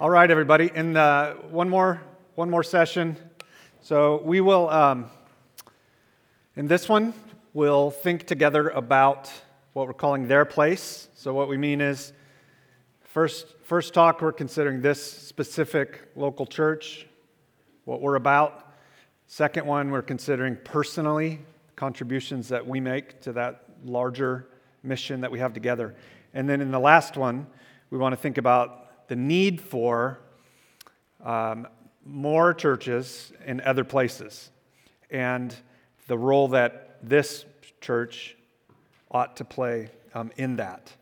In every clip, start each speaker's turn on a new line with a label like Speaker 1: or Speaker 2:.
Speaker 1: All right, everybody. In uh, one more one more session. So we will um, in this one we'll think together about what we're calling their place. So what we mean is first first talk we're considering this specific local church, what we're about. Second one we're considering personally contributions that we make to that larger mission that we have together. And then in the last one, we want to think about the need for um, more churches in other places and the role that this church ought to play um, in that.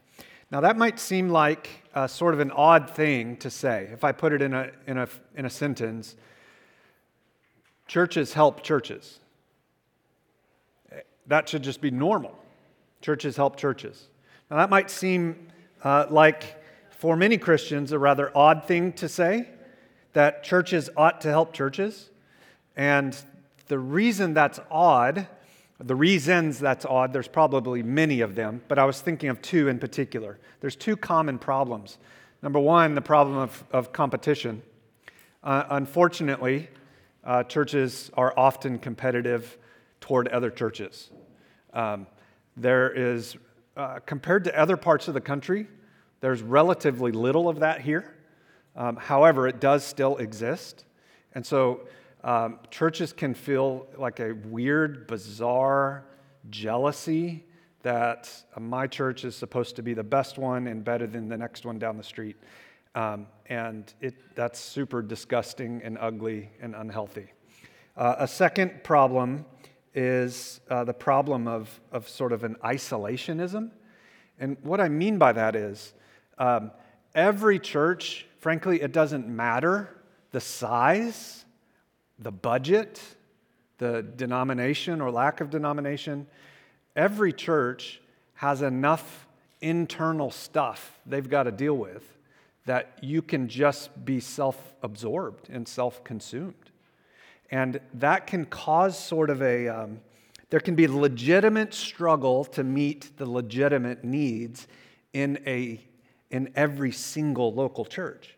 Speaker 1: Now, that might seem like a, sort of an odd thing to say. If I put it in a, in a, in a sentence, churches help churches. That should just be normal. Churches help churches. Now, that might seem uh, like, for many Christians, a rather odd thing to say that churches ought to help churches. And the reason that's odd, the reasons that's odd, there's probably many of them, but I was thinking of two in particular. There's two common problems. Number one, the problem of, of competition. Uh, unfortunately, uh, churches are often competitive toward other churches. Um, there is, uh, compared to other parts of the country, there's relatively little of that here. Um, however, it does still exist. And so um, churches can feel like a weird, bizarre jealousy that my church is supposed to be the best one and better than the next one down the street. Um, and it, that's super disgusting and ugly and unhealthy. Uh, a second problem is uh, the problem of, of sort of an isolationism. And what I mean by that is um, every church, frankly, it doesn't matter the size, the budget, the denomination or lack of denomination. Every church has enough internal stuff they've got to deal with that you can just be self absorbed and self consumed. And that can cause sort of a, um, there can be legitimate struggle to meet the legitimate needs in, a, in every single local church.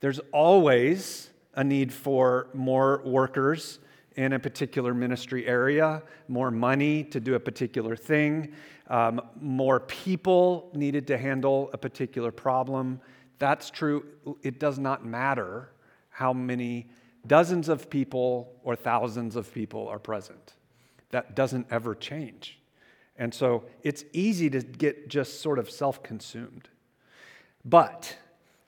Speaker 1: There's always a need for more workers in a particular ministry area, more money to do a particular thing, um, more people needed to handle a particular problem. That's true. It does not matter how many dozens of people or thousands of people are present. That doesn't ever change. And so it's easy to get just sort of self consumed. But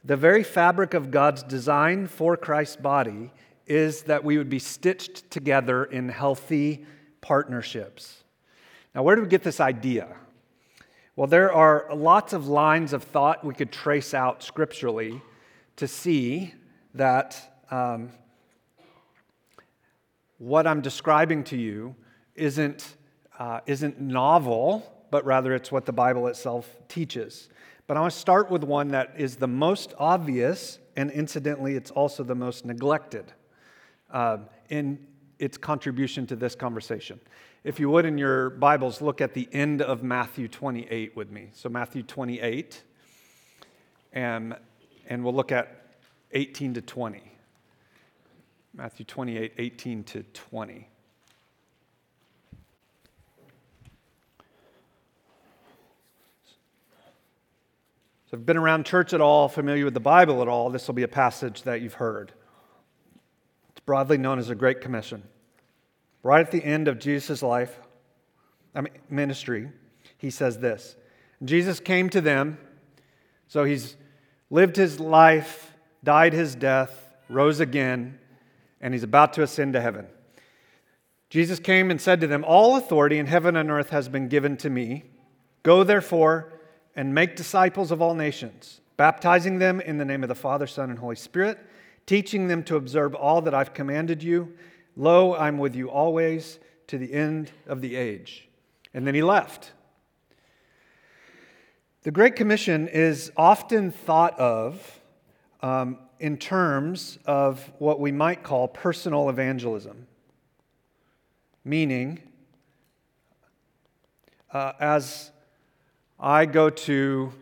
Speaker 1: the very fabric of God's design for Christ's body is that we would be stitched together in healthy partnerships. Now, where do we get this idea? Well, there are lots of lines of thought we could trace out scripturally to see that um, what I'm describing to you isn't, uh, isn't novel, but rather it's what the Bible itself teaches. But I want to start with one that is the most obvious, and incidentally, it's also the most neglected uh, in its contribution to this conversation. If you would, in your Bibles, look at the end of Matthew 28 with me. So, Matthew 28, and, and we'll look at 18 to 20. Matthew 28, 18 to 20. So, if you've been around church at all, familiar with the Bible at all, this will be a passage that you've heard. It's broadly known as the Great Commission. Right at the end of Jesus' life, I mean, ministry, he says this Jesus came to them, so he's lived his life, died his death, rose again and he's about to ascend to heaven. Jesus came and said to them, All authority in heaven and earth has been given to me. Go therefore and make disciples of all nations, baptizing them in the name of the Father, Son, and Holy Spirit, teaching them to observe all that I've commanded you. Lo, I'm with you always to the end of the age. And then he left. The Great Commission is often thought of um, in terms of what we might call personal evangelism, meaning, uh, as I go to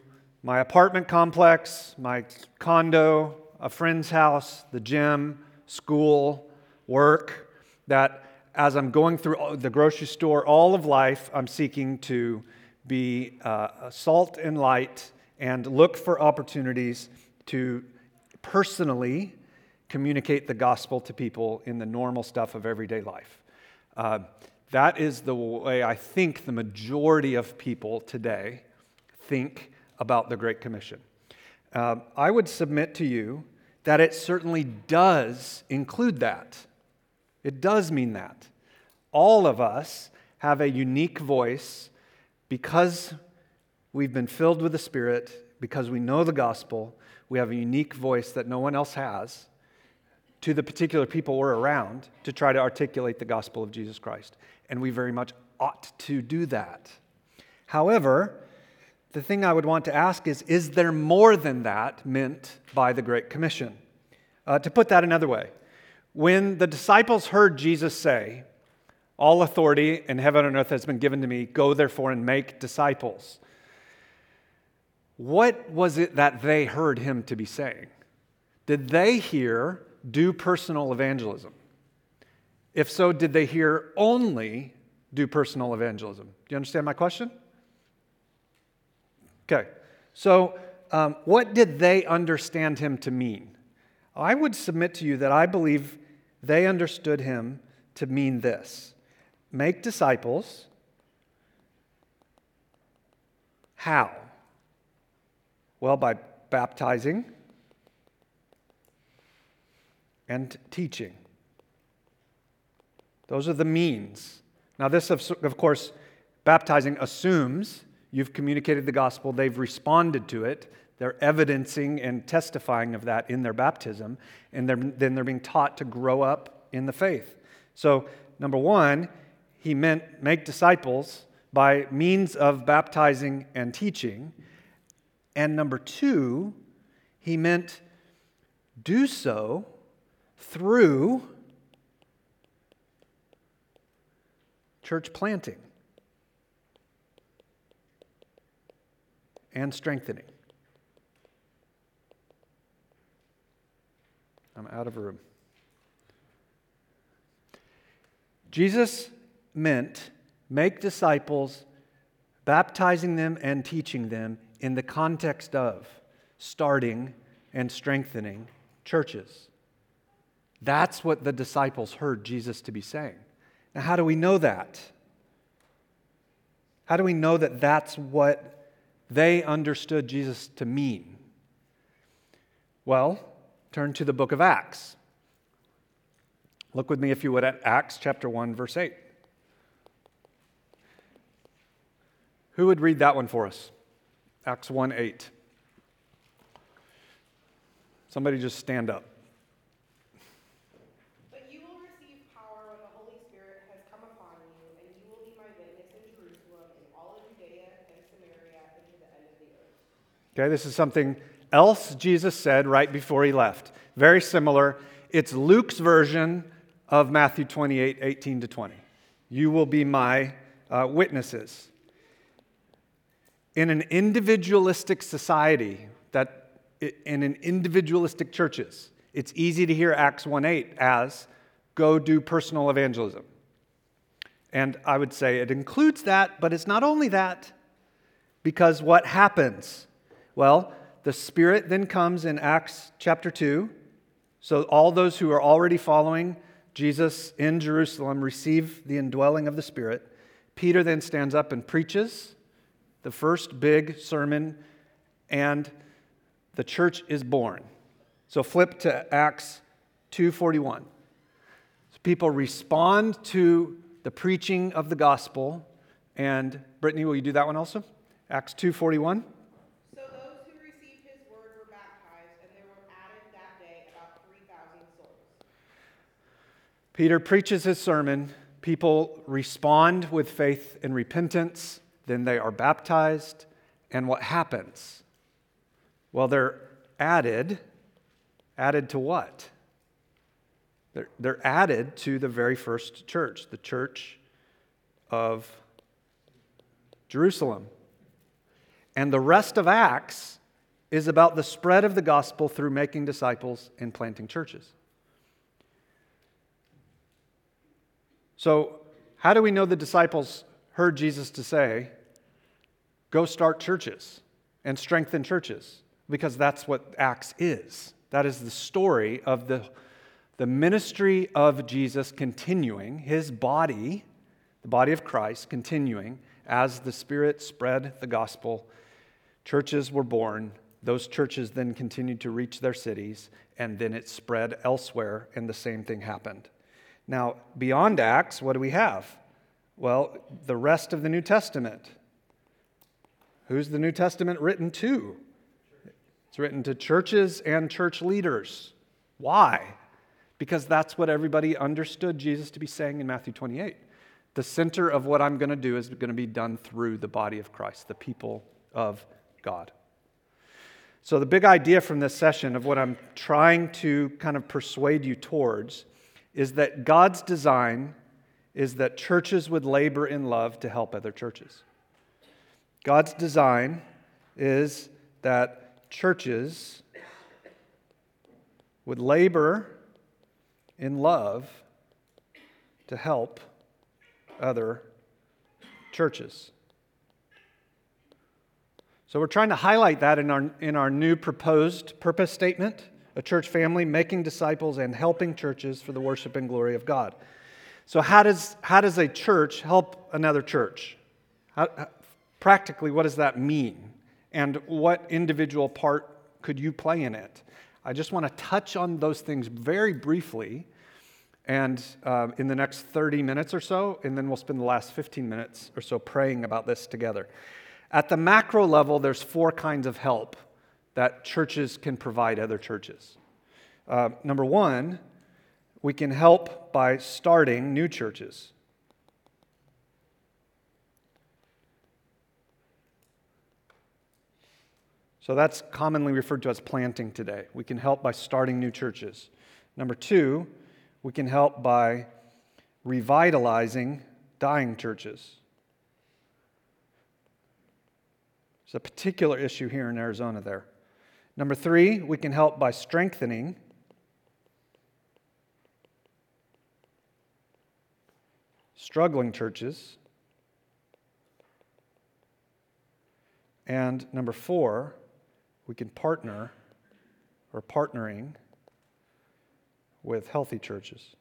Speaker 1: my apartment complex, my condo, a friend's house, the gym, school, work, that as I'm going through the grocery store, all of life, I'm seeking to be uh, salt and light and look for opportunities to personally communicate the gospel to people in the normal stuff of everyday life. Uh, that is the way I think the majority of people today think about the Great Commission. Uh, I would submit to you that it certainly does include that. It does mean that. All of us have a unique voice because we've been filled with the Spirit, because we know the gospel, we have a unique voice that no one else has to the particular people we're around to try to articulate the gospel of Jesus Christ. And we very much ought to do that. However, the thing I would want to ask is Is there more than that meant by the Great Commission? Uh, to put that another way, when the disciples heard Jesus say, All authority in heaven and earth has been given to me, go therefore and make disciples, what was it that they heard him to be saying? Did they hear do personal evangelism? If so, did they hear only do personal evangelism? Do you understand my question? Okay, so um, what did they understand him to mean? I would submit to you that I believe they understood him to mean this make disciples. How? Well, by baptizing and teaching. Those are the means. Now, this, of course, baptizing assumes you've communicated the gospel, they've responded to it, they're evidencing and testifying of that in their baptism, and they're, then they're being taught to grow up in the faith. So, number one, he meant make disciples by means of baptizing and teaching. And number two, he meant do so through church planting and strengthening. I'm out of room. Jesus meant make disciples, baptizing them and teaching them in the context of starting and strengthening churches. That's what the disciples heard Jesus to be saying. Now, how do we know that? How do we know that that's what they understood Jesus to mean? Well, turn to the book of Acts. Look with me, if you would, at Acts chapter 1, verse 8. Who would read that one for us? Acts 1 8. Somebody just stand up. Okay, this is something else Jesus said right before he left. Very similar. It's Luke's version of Matthew 28 18 to 20. You will be my uh, witnesses. In an individualistic society, that in an individualistic churches, it's easy to hear Acts 1 8 as go do personal evangelism. And I would say it includes that, but it's not only that, because what happens? Well, the Spirit then comes in Acts chapter 2. So all those who are already following Jesus in Jerusalem receive the indwelling of the Spirit. Peter then stands up and preaches the first big sermon, and the church is born. So flip to Acts 2:41. So people respond to the preaching of the gospel, and Brittany, will you do that one also? Acts 2:41. Peter preaches his sermon. People respond with faith and repentance. Then they are baptized. And what happens? Well, they're added. Added to what? They're, they're added to the very first church, the church of Jerusalem. And the rest of Acts is about the spread of the gospel through making disciples and planting churches. So, how do we know the disciples heard Jesus to say, go start churches and strengthen churches? Because that's what Acts is. That is the story of the, the ministry of Jesus continuing, his body, the body of Christ, continuing as the Spirit spread the gospel. Churches were born. Those churches then continued to reach their cities, and then it spread elsewhere, and the same thing happened. Now, beyond Acts, what do we have? Well, the rest of the New Testament. Who's the New Testament written to? It's written to churches and church leaders. Why? Because that's what everybody understood Jesus to be saying in Matthew 28. The center of what I'm going to do is going to be done through the body of Christ, the people of God. So, the big idea from this session of what I'm trying to kind of persuade you towards is that God's design is that churches would labor in love to help other churches. God's design is that churches would labor in love to help other churches. So we're trying to highlight that in our, in our new proposed purpose statement a church family making disciples and helping churches for the worship and glory of God. So, how does, how does a church help another church? How, practically, what does that mean? and what individual part could you play in it? I just want to touch on those things very briefly and uh, in the next 30 minutes or so, and then we'll spend the last 15 minutes or so praying about this together. At the macro level, there's four kinds of help that churches can provide other churches. Uh, number one, we can help by starting new churches. So that's commonly referred to as planting today. We can help by starting new churches. Number two, we can help by revitalizing dying churches. There's a particular issue here in Arizona there. Number three, we can help by strengthening struggling churches. And number four, we can partner or partnering with healthy churches.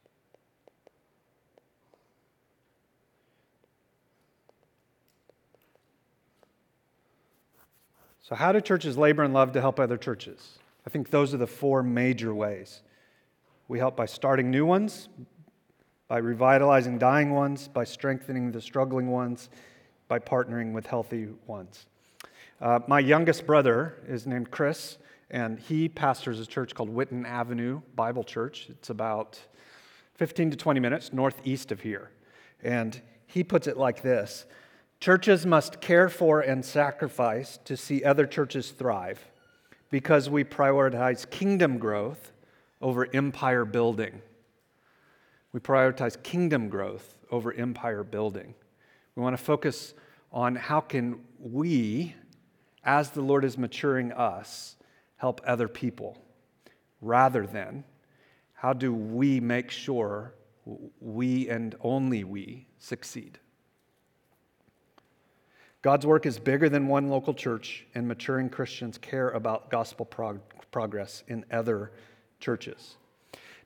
Speaker 1: So, how do churches labor and love to help other churches? I think those are the four major ways. We help by starting new ones, by revitalizing dying ones, by strengthening the struggling ones, by partnering with healthy ones. Uh, my youngest brother is named Chris, and he pastors a church called Whitten Avenue Bible Church. It's about 15 to 20 minutes northeast of here. And he puts it like this Churches must care for and sacrifice to see other churches thrive because we prioritize kingdom growth over empire building. We prioritize kingdom growth over empire building. We want to focus on how can we as the Lord is maturing us, help other people rather than how do we make sure we and only we succeed. God's work is bigger than one local church, and maturing Christians care about gospel prog- progress in other churches.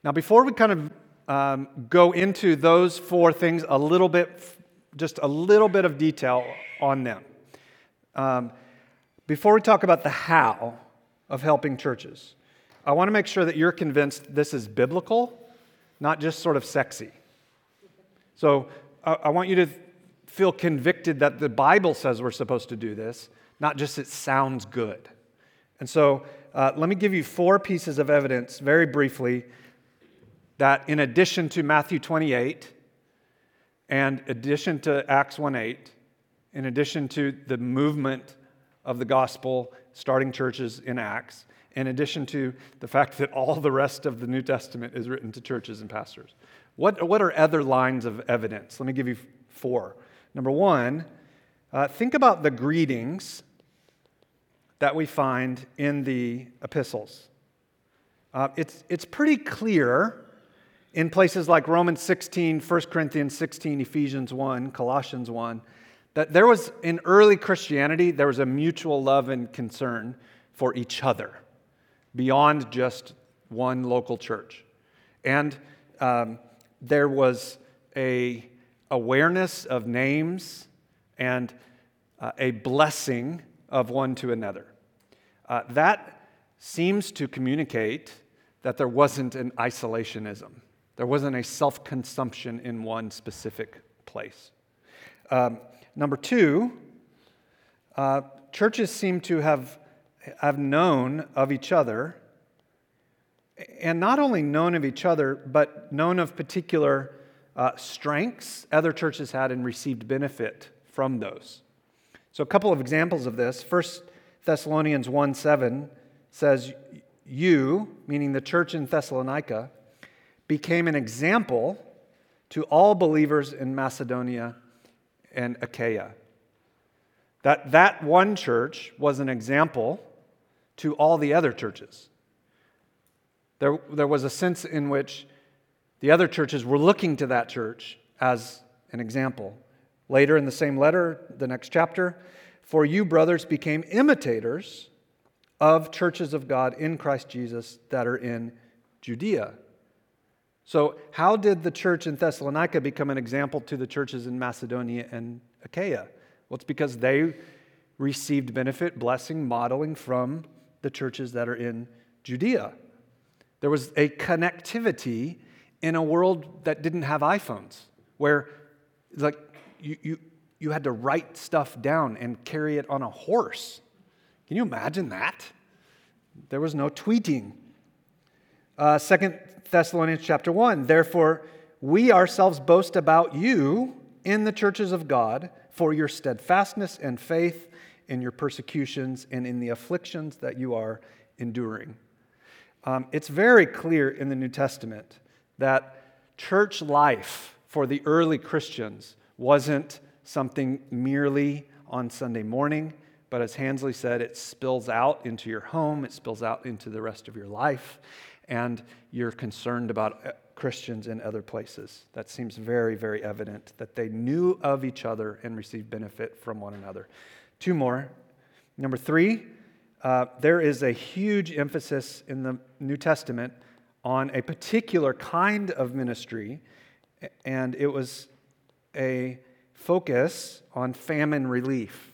Speaker 1: Now, before we kind of um, go into those four things a little bit, just a little bit of detail on them. Um, before we talk about the how of helping churches, I want to make sure that you're convinced this is biblical, not just sort of sexy. So I want you to feel convicted that the Bible says we're supposed to do this, not just it sounds good. And so uh, let me give you four pieces of evidence very briefly that in addition to Matthew 28, and addition to Acts 1 8, in addition to the movement of the gospel, starting churches in Acts, in addition to the fact that all the rest of the New Testament is written to churches and pastors. What, what are other lines of evidence? Let me give you four. Number one, uh, think about the greetings that we find in the epistles. Uh, it's, it's pretty clear in places like Romans 16, 1 Corinthians 16, Ephesians 1, Colossians 1, that there was, in early Christianity, there was a mutual love and concern for each other beyond just one local church. And um, there was a awareness of names and uh, a blessing of one to another. Uh, that seems to communicate that there wasn't an isolationism. There wasn't a self consumption in one specific place. Um, number two, uh, churches seem to have, have known of each other, and not only known of each other, but known of particular uh, strengths other churches had and received benefit from those. So, a couple of examples of this. First Thessalonians 1 7 says, You, meaning the church in Thessalonica, became an example to all believers in Macedonia and Achaia. That, that one church was an example to all the other churches. There, there was a sense in which the other churches were looking to that church as an example. Later in the same letter, the next chapter, for you, brothers, became imitators of churches of God in Christ Jesus that are in Judea. So, how did the church in Thessalonica become an example to the churches in Macedonia and Achaia? Well, it's because they received benefit, blessing, modeling from the churches that are in Judea. There was a connectivity in a world that didn't have iPhones, where like you, you, you had to write stuff down and carry it on a horse. Can you imagine that? There was no tweeting. Uh, Second Thessalonians chapter 1 Therefore, we ourselves boast about you in the churches of God for your steadfastness and faith in your persecutions and in the afflictions that you are enduring. Um, it's very clear in the New Testament that church life for the early Christians wasn't something merely on Sunday morning, but as Hansley said, it spills out into your home, it spills out into the rest of your life, and you're concerned about uh, Christians in other places. That seems very, very evident that they knew of each other and received benefit from one another. Two more. Number three, uh, there is a huge emphasis in the New Testament on a particular kind of ministry, and it was a focus on famine relief.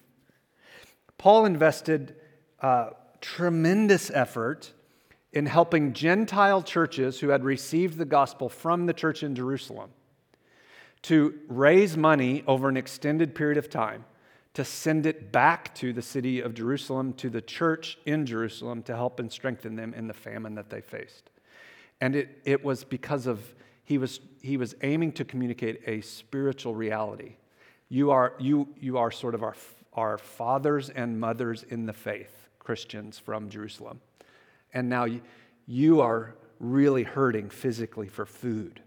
Speaker 1: Paul invested uh, tremendous effort in helping Gentile churches who had received the gospel from the church in Jerusalem to raise money over an extended period of time to send it back to the city of Jerusalem, to the church in Jerusalem, to help and strengthen them in the famine that they faced. And it, it was because of he was, he was aiming to communicate a spiritual reality. You are, you, you are sort of our, our fathers and mothers in the faith, Christians from Jerusalem. And now you, you are really hurting physically for food.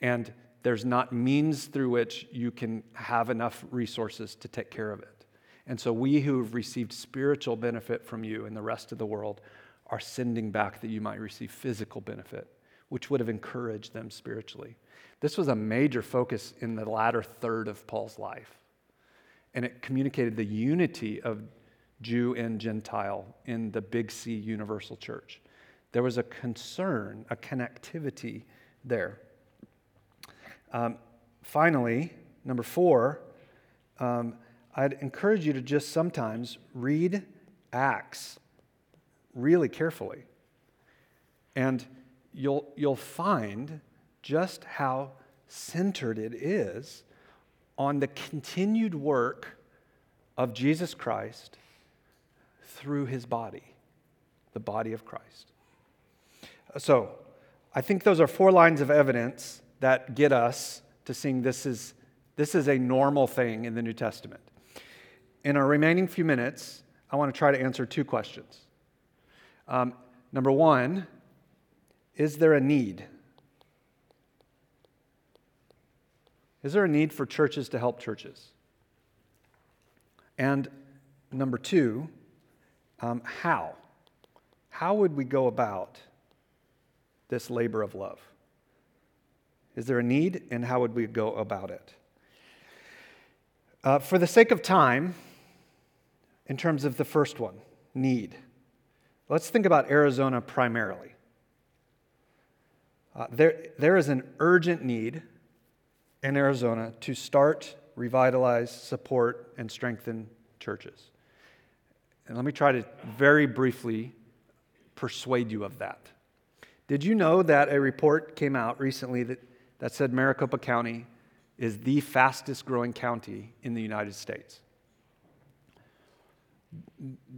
Speaker 1: And there's not means through which you can have enough resources to take care of it. And so we who have received spiritual benefit from you and the rest of the world are sending back that you might receive physical benefit which would have encouraged them spiritually. This was a major focus in the latter third of Paul's life. And it communicated the unity of Jew and Gentile in the Big C universal church. There was a concern, a connectivity there. Um, finally, number four, um, I'd encourage you to just sometimes read Acts really carefully. And you'll, you'll find just how centered it is on the continued work of Jesus Christ through his body, the body of Christ. So, I think those are four lines of evidence that get us to seeing this is, this is a normal thing in the New Testament. In our remaining few minutes, I want to try to answer two questions. Um, number one, is there a need? Is there a need for churches to help churches? And number two, um, how? How would we go about this labor of love? Is there a need, and how would we go about it? Uh, for the sake of time, in terms of the first one, need, let's think about Arizona primarily. Uh, there, there is an urgent need in Arizona to start, revitalize, support, and strengthen churches. And let me try to very briefly persuade you of that. Did you know that a report came out recently that, that said Maricopa County is the fastest growing county in the United States?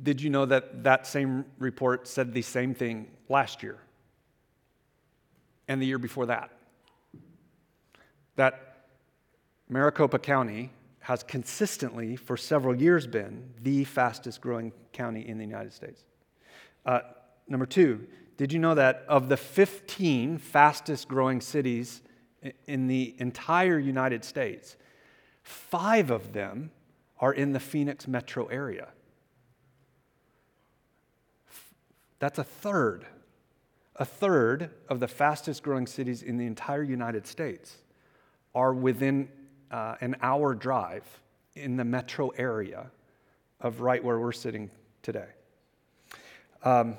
Speaker 1: Did you know that that same report said the same thing last year and the year before that? That Maricopa County has consistently, for several years, been the fastest growing county in the United States. Uh, number two, did you know that of the 15 fastest growing cities in the entire United States, five of them are in the Phoenix metro area? That's a third. A third of the fastest growing cities in the entire United States are within uh, an hour drive in the metro area of right where we're sitting today. Um,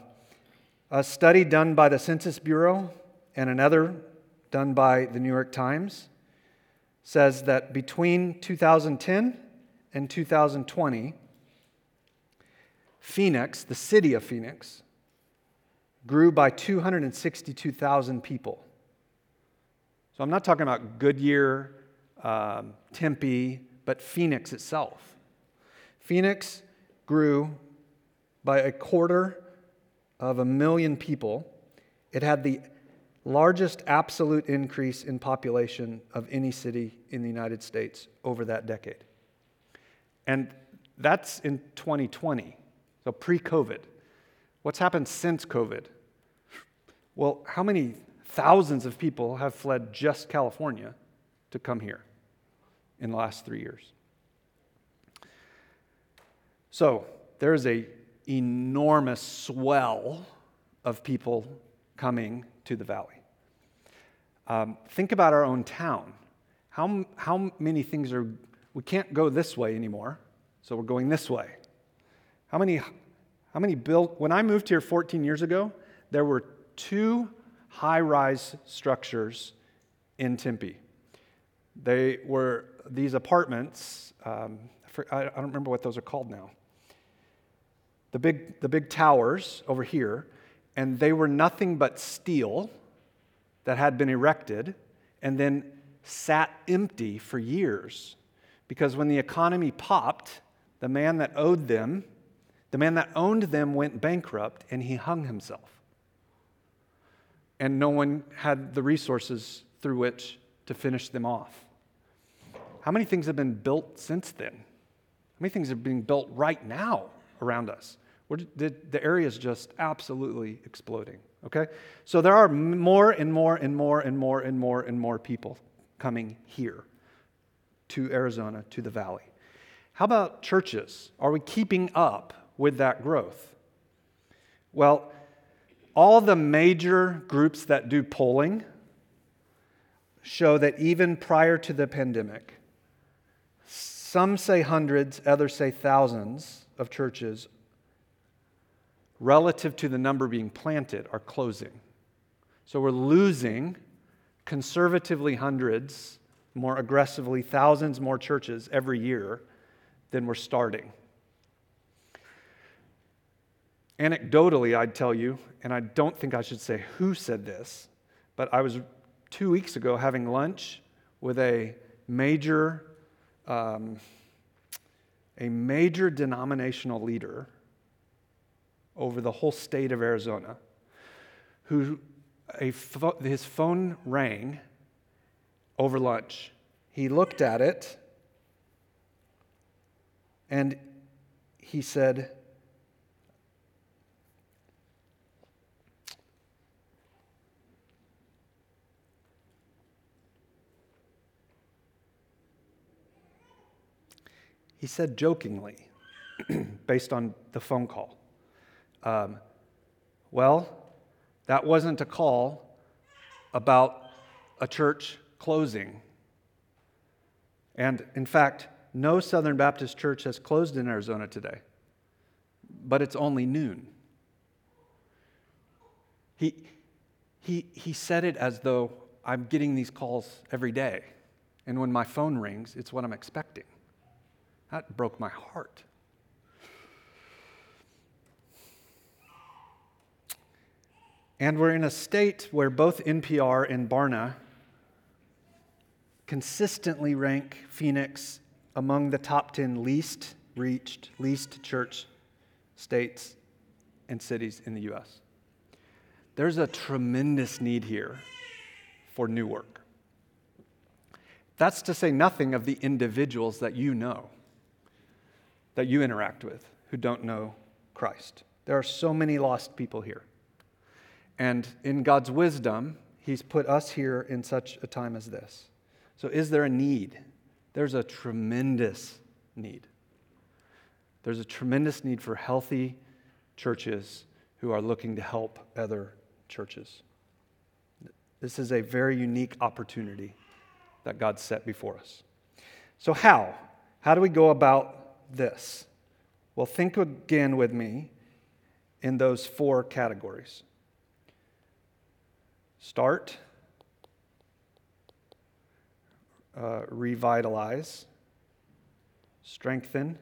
Speaker 1: a study done by the Census Bureau and another done by the New York Times says that between 2010 and 2020, Phoenix, the city of Phoenix, grew by 262,000 people. So I'm not talking about Goodyear, um, Tempe, but Phoenix itself. Phoenix grew by a quarter of a million people. It had the largest absolute increase in population of any city in the United States over that decade. And that's in 2020, so pre COVID. What's happened since COVID? Well, how many thousands of people have fled just California to come here in the last three years? So there's a enormous swell of people coming to the valley. Um, think about our own town. How, how many things are, we can't go this way anymore, so we're going this way. How many, how many built, when I moved here 14 years ago, there were two high rise structures in Tempe. They were these apartments, um, I don't remember what those are called now. The big, the big towers over here, and they were nothing but steel that had been erected and then sat empty for years. Because when the economy popped, the man that owed them, the man that owned them went bankrupt and he hung himself and no one had the resources through which to finish them off. How many things have been built since then? How many things are being built right now around us? The area is just absolutely exploding. Okay? So there are more and more and more and more and more and more people coming here to Arizona, to the valley. How about churches? Are we keeping up with that growth? Well, all the major groups that do polling show that even prior to the pandemic, some say hundreds, others say thousands of churches, relative to the number being planted, are closing. So we're losing conservatively hundreds, more aggressively thousands more churches every year than we're starting. Anecdotally, I'd tell you, and I don't think I should say who said this, but I was two weeks ago having lunch with a major, um, a major denominational leader over the whole state of Arizona, who a fo- his phone rang over lunch. He looked at it and he said, He said jokingly, based on the phone call. Um, well, that wasn't a call about a church closing. And in fact, no Southern Baptist church has closed in Arizona today, but it's only noon. He, he, he said it as though I'm getting these calls every day. And when my phone rings, it's what I'm expecting. That broke my heart. And we're in a state where both NPR and Barna consistently rank Phoenix among the top 10 least reached, least church states and cities in the U.S. There's a tremendous need here for new work. That's to say nothing of the individuals that you know, that you interact with, who don't know Christ. There are so many lost people here. And in God's wisdom, He's put us here in such a time as this. So, is there a need? There's a tremendous need. There's a tremendous need for healthy churches who are looking to help other churches. This is a very unique opportunity that God set before us. So, how? How do we go about this? Well, think again with me in those four categories. Start, uh, revitalize, strengthen,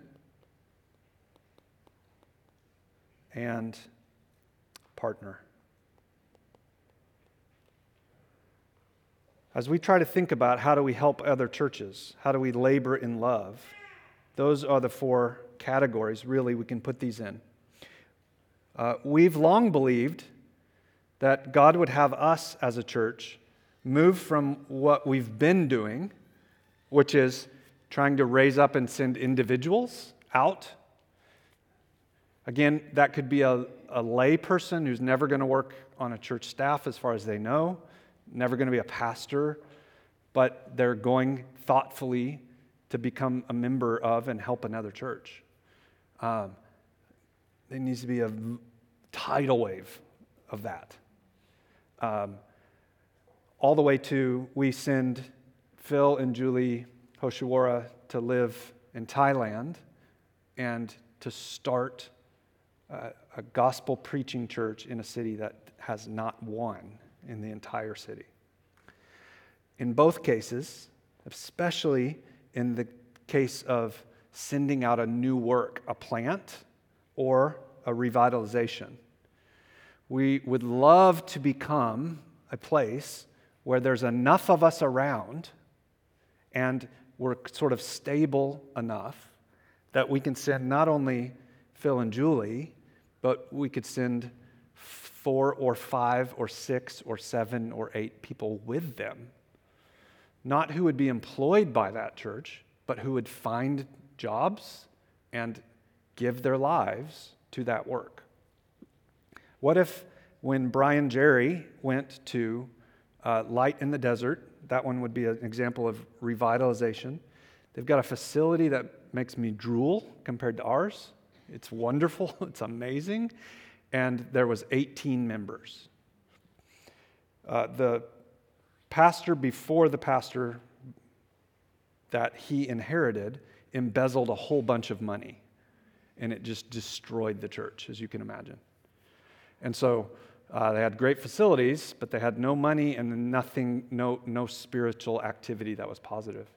Speaker 1: and partner. As we try to think about how do we help other churches, how do we labor in love, those are the four categories, really, we can put these in. Uh, we've long believed that God would have us as a church move from what we've been doing, which is trying to raise up and send individuals out. Again, that could be a, a lay person who's never going to work on a church staff as far as they know, never going to be a pastor, but they're going thoughtfully to become a member of and help another church. Um, there needs to be a tidal wave of that. Um, all the way to we send Phil and Julie Hoshiwara to live in Thailand and to start a, a gospel preaching church in a city that has not one in the entire city. In both cases, especially in the case of sending out a new work, a plant, or a revitalization, we would love to become a place where there's enough of us around and we're sort of stable enough that we can send not only Phil and Julie, but we could send four or five or six or seven or eight people with them. Not who would be employed by that church, but who would find jobs and give their lives to that work. What if when Brian Jerry went to uh, Light in the Desert, that one would be an example of revitalization. They've got a facility that makes me drool compared to ours. It's wonderful, it's amazing. And there was 18 members. Uh, the pastor before the pastor that he inherited embezzled a whole bunch of money. And it just destroyed the church, as you can imagine. And so uh, they had great facilities, but they had no money and nothing, no, no spiritual activity that was positive.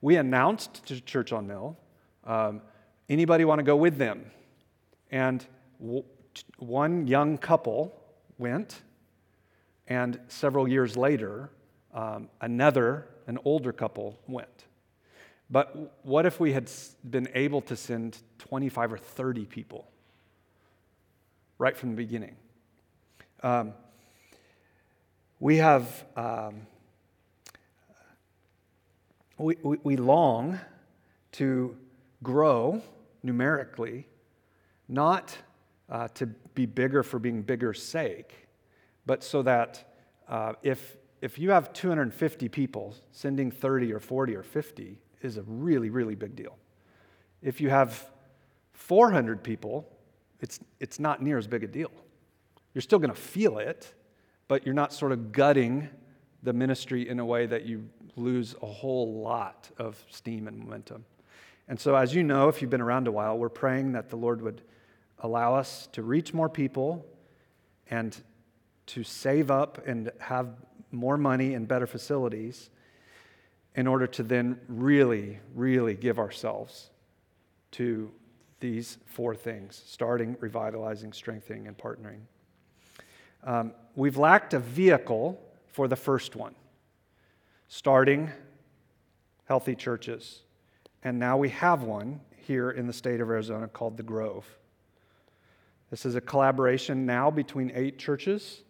Speaker 1: We announced to Church on Mill, um, anybody want to go with them? And w- one young couple went, and several years later, um, another, an older couple, went. But what if we had been able to send 25 or 30 people? right from the beginning. Um, we have, um, we, we, we long to grow numerically, not uh, to be bigger for being bigger's sake, but so that uh, if, if you have 250 people, sending 30 or 40 or 50 is a really, really big deal. If you have 400 people, it's, it's not near as big a deal. You're still going to feel it, but you're not sort of gutting the ministry in a way that you lose a whole lot of steam and momentum. And so, as you know, if you've been around a while, we're praying that the Lord would allow us to reach more people and to save up and have more money and better facilities in order to then really, really give ourselves to these four things starting, revitalizing, strengthening, and partnering. Um, we've lacked a vehicle for the first one starting healthy churches. And now we have one here in the state of Arizona called The Grove. This is a collaboration now between eight churches,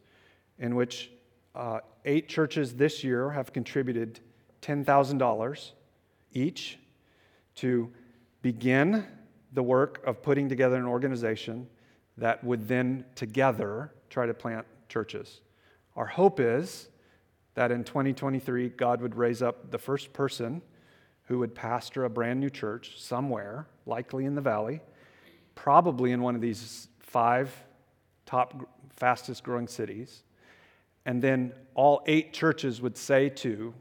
Speaker 1: in which uh, eight churches this year have contributed $10,000 each to begin the work of putting together an organization that would then together try to plant churches. Our hope is that in 2023, God would raise up the first person who would pastor a brand new church somewhere, likely in the valley, probably in one of these five top fastest growing cities. And then all eight churches would say to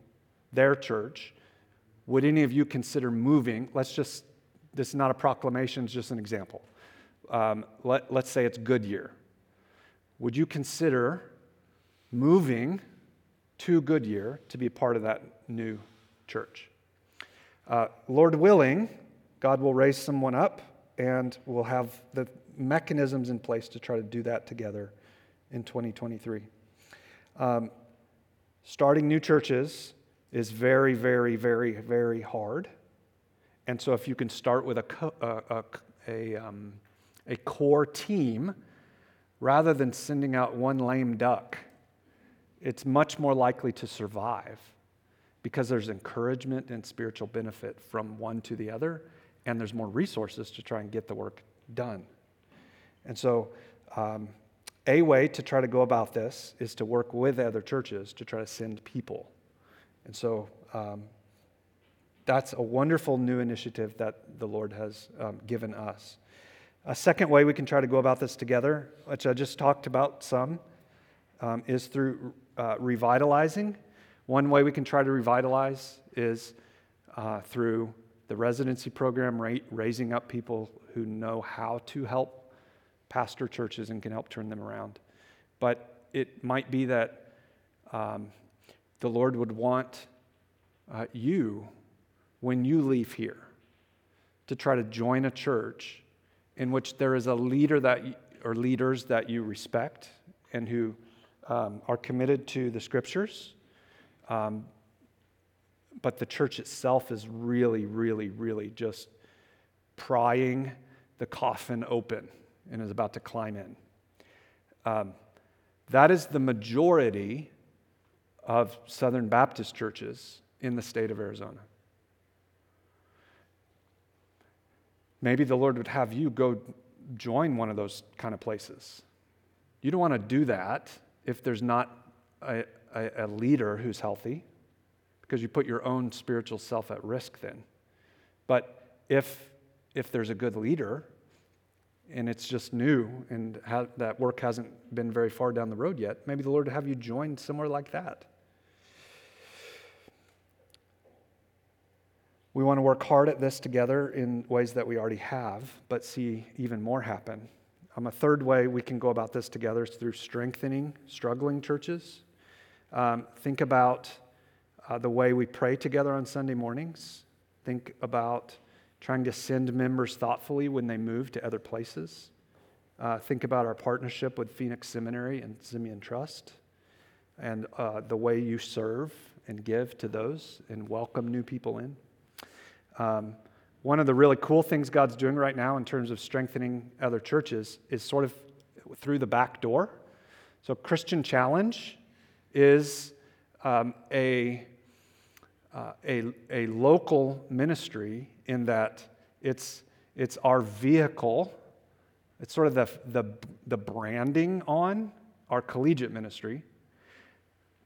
Speaker 1: their church, Would any of you consider moving? Let's just, this is not a proclamation, it's just an example. Um, let, let's say it's Goodyear. Would you consider moving to Goodyear to be part of that new church? Uh, Lord willing, God will raise someone up and we'll have the mechanisms in place to try to do that together in 2023. Um, starting new churches is very, very, very, very hard. And so, if you can start with a, a, a, um, a core team rather than sending out one lame duck, it's much more likely to survive because there's encouragement and spiritual benefit from one to the other, and there's more resources to try and get the work done. And so, um, a way to try to go about this is to work with other churches to try to send people. And so, um, that's a wonderful new initiative that the Lord has um, given us. A second way we can try to go about this together, which I just talked about some, um, is through uh, revitalizing. One way we can try to revitalize is uh, through the residency program, ra- raising up people who know how to help pastor churches and can help turn them around. But it might be that um, the Lord would want uh, you, when you leave here, to try to join a church in which there is a leader that or leaders that you respect and who um, are committed to the scriptures. Um, but the church itself is really, really, really just prying the coffin open and is about to climb in. Um, that is the majority of Southern Baptist churches in the state of Arizona. Maybe the Lord would have you go join one of those kind of places. You don't want to do that if there's not a, a, a leader who's healthy, because you put your own spiritual self at risk then. But if, if there's a good leader and it's just new and that work hasn't been very far down the road yet, maybe the Lord have you join somewhere like that. We want to work hard at this together in ways that we already have, but see even more happen. Um, a third way we can go about this together is through strengthening struggling churches. Um, think about uh, the way we pray together on Sunday mornings. Think about trying to send members thoughtfully when they move to other places. Uh, think about our partnership with Phoenix Seminary and Simeon Trust and uh, the way you serve and give to those and welcome new people in. Um, one of the really cool things God's doing right now in terms of strengthening other churches is sort of through the back door. So, Christian Challenge is um, a, uh, a, a local ministry in that it's, it's our vehicle, it's sort of the, the, the branding on our collegiate ministry.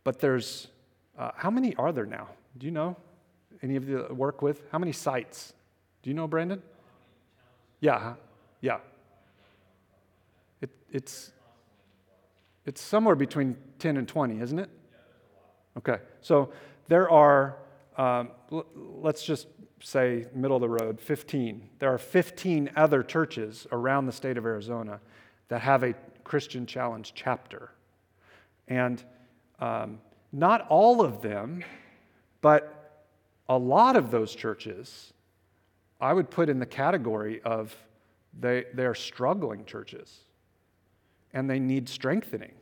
Speaker 1: But there's, uh, how many are there now? Do you know? Any of you work with? How many sites? Do you know, Brandon? Yeah. Yeah. It, it's, it's somewhere between 10 and 20, isn't it? Okay. So there are, um, l- let's just say middle of the road, 15. There are 15 other churches around the state of Arizona that have a Christian Challenge chapter. And um, not all of them, but a lot of those churches, I would put in the category of they, they're struggling churches and they need strengthening.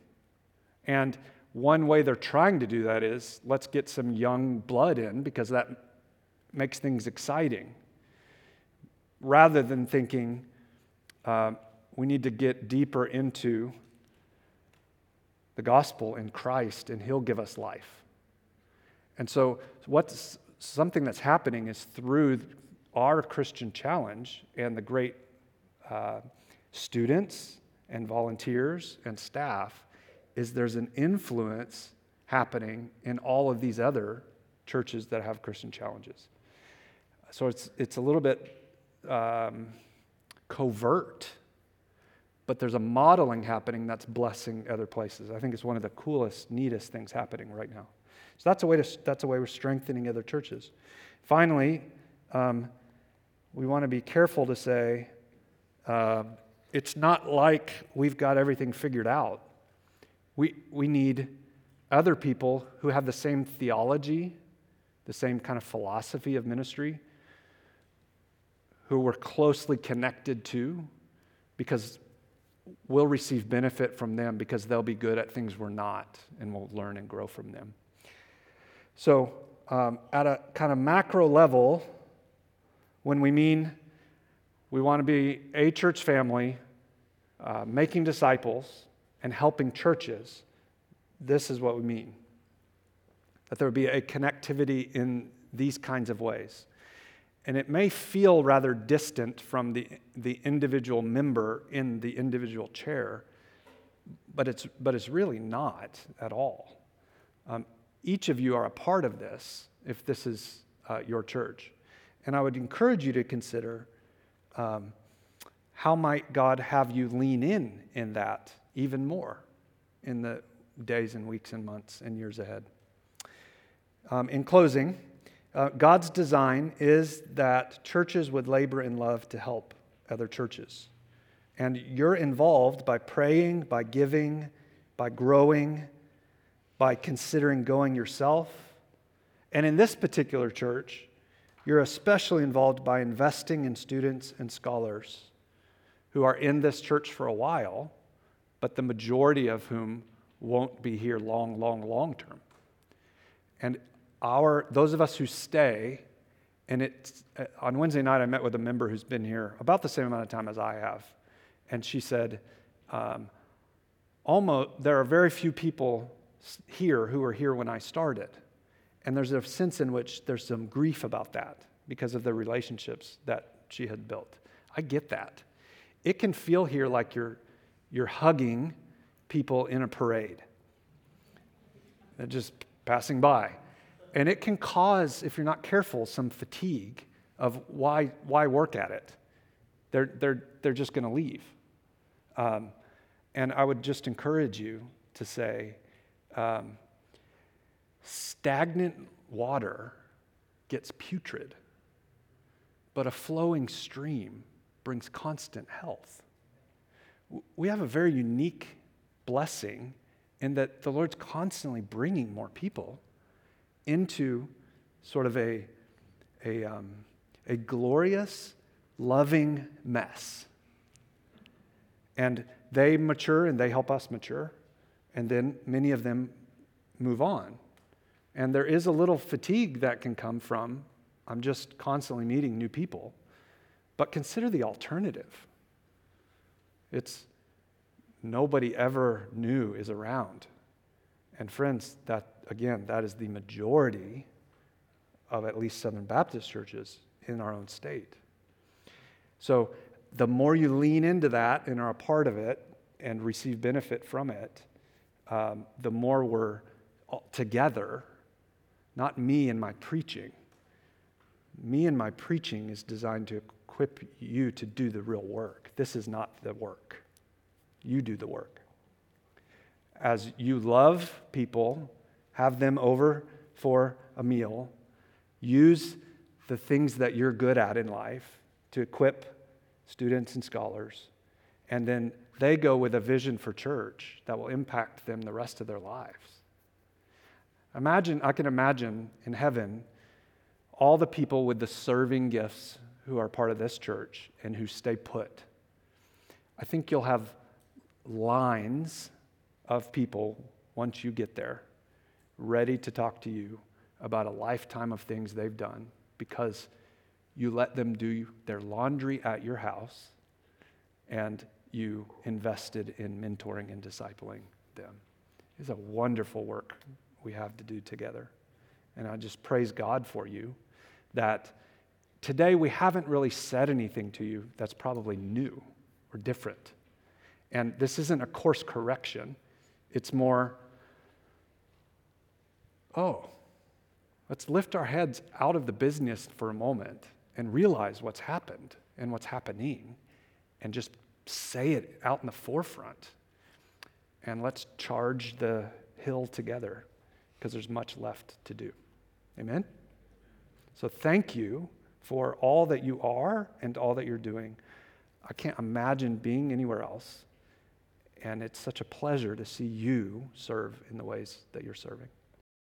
Speaker 1: And one way they're trying to do that is let's get some young blood in because that makes things exciting. Rather than thinking uh, we need to get deeper into the gospel in Christ and He'll give us life. And so, what's something that's happening is through our Christian challenge and the great uh, students and volunteers and staff, is there's an influence happening in all of these other churches that have Christian challenges. So it's, it's a little bit um, covert but there's a modeling happening that's blessing other places. I think it's one of the coolest, neatest things happening right now. So that's a way, to, that's a way we're strengthening other churches. Finally, um, we want to be careful to say uh, it's not like we've got everything figured out. We, we need other people who have the same theology, the same kind of philosophy of ministry, who we're closely connected to, because we'll receive benefit from them because they'll be good at things we're not, and we'll learn and grow from them. So, um, at a kind of macro level, when we mean we want to be a church family, uh, making disciples, and helping churches, this is what we mean. That there would be a connectivity in these kinds of ways. And it may feel rather distant from the, the individual member in the individual chair, but it's, but it's really not at all. Um, each of you are a part of this if this is uh, your church. And I would encourage you to consider um, how might God have you lean in in that even more in the days and weeks and months and years ahead. Um, in closing, uh, God's design is that churches would labor in love to help other churches. And you're involved by praying, by giving, by growing, by considering going yourself. And in this particular church, you're especially involved by investing in students and scholars who are in this church for a while, but the majority of whom won't be here long, long, long term. And our, those of us who stay, and it's, uh, on Wednesday night, I met with a member who's been here about the same amount of time as I have. And she said, um, almost, there are very few people here who were here when I started. And there's a sense in which there's some grief about that because of the relationships that she had built. I get that. It can feel here like you're, you're hugging people in a parade, They're just passing by. And it can cause, if you're not careful, some fatigue of why, why work at it? They're, they're, they're just going to leave. Um, and I would just encourage you to say um, stagnant water gets putrid, but a flowing stream brings constant health. We have a very unique blessing in that the Lord's constantly bringing more people into sort of a, a, um, a glorious, loving mess. And they mature and they help us mature. And then many of them move on. And there is a little fatigue that can come from I'm just constantly meeting new people. But consider the alternative. It's nobody ever new is around. And friends, that again, that is the majority of at least Southern Baptist churches in our own state. So the more you lean into that and are a part of it and receive benefit from it, um, the more we're together, not me and my preaching. Me and my preaching is designed to equip you to do the real work. This is not the work. You do the work. As you love people, have them over for a meal, use the things that you're good at in life to equip students and scholars, and then they go with a vision for church that will impact them the rest of their lives. Imagine, I can imagine in heaven all the people with the serving gifts who are part of this church and who stay put. I think you'll have lines of people once you get there ready to talk to you about a lifetime of things they've done because you let them do their laundry at your house and you invested in mentoring and discipling them. It's a wonderful work we have to do together. And I just praise God for you that today we haven't really said anything to you that's probably new or different. And this isn't a course correction, it's more, oh, let's lift our heads out of the business for a moment and realize what's happened and what's happening and just say it out in the forefront. And let's charge the hill together because there's much left to do. Amen? So thank you for all that you are and all that you're doing. I can't imagine being anywhere else. And it's such a pleasure to see you serve in the ways that you're serving.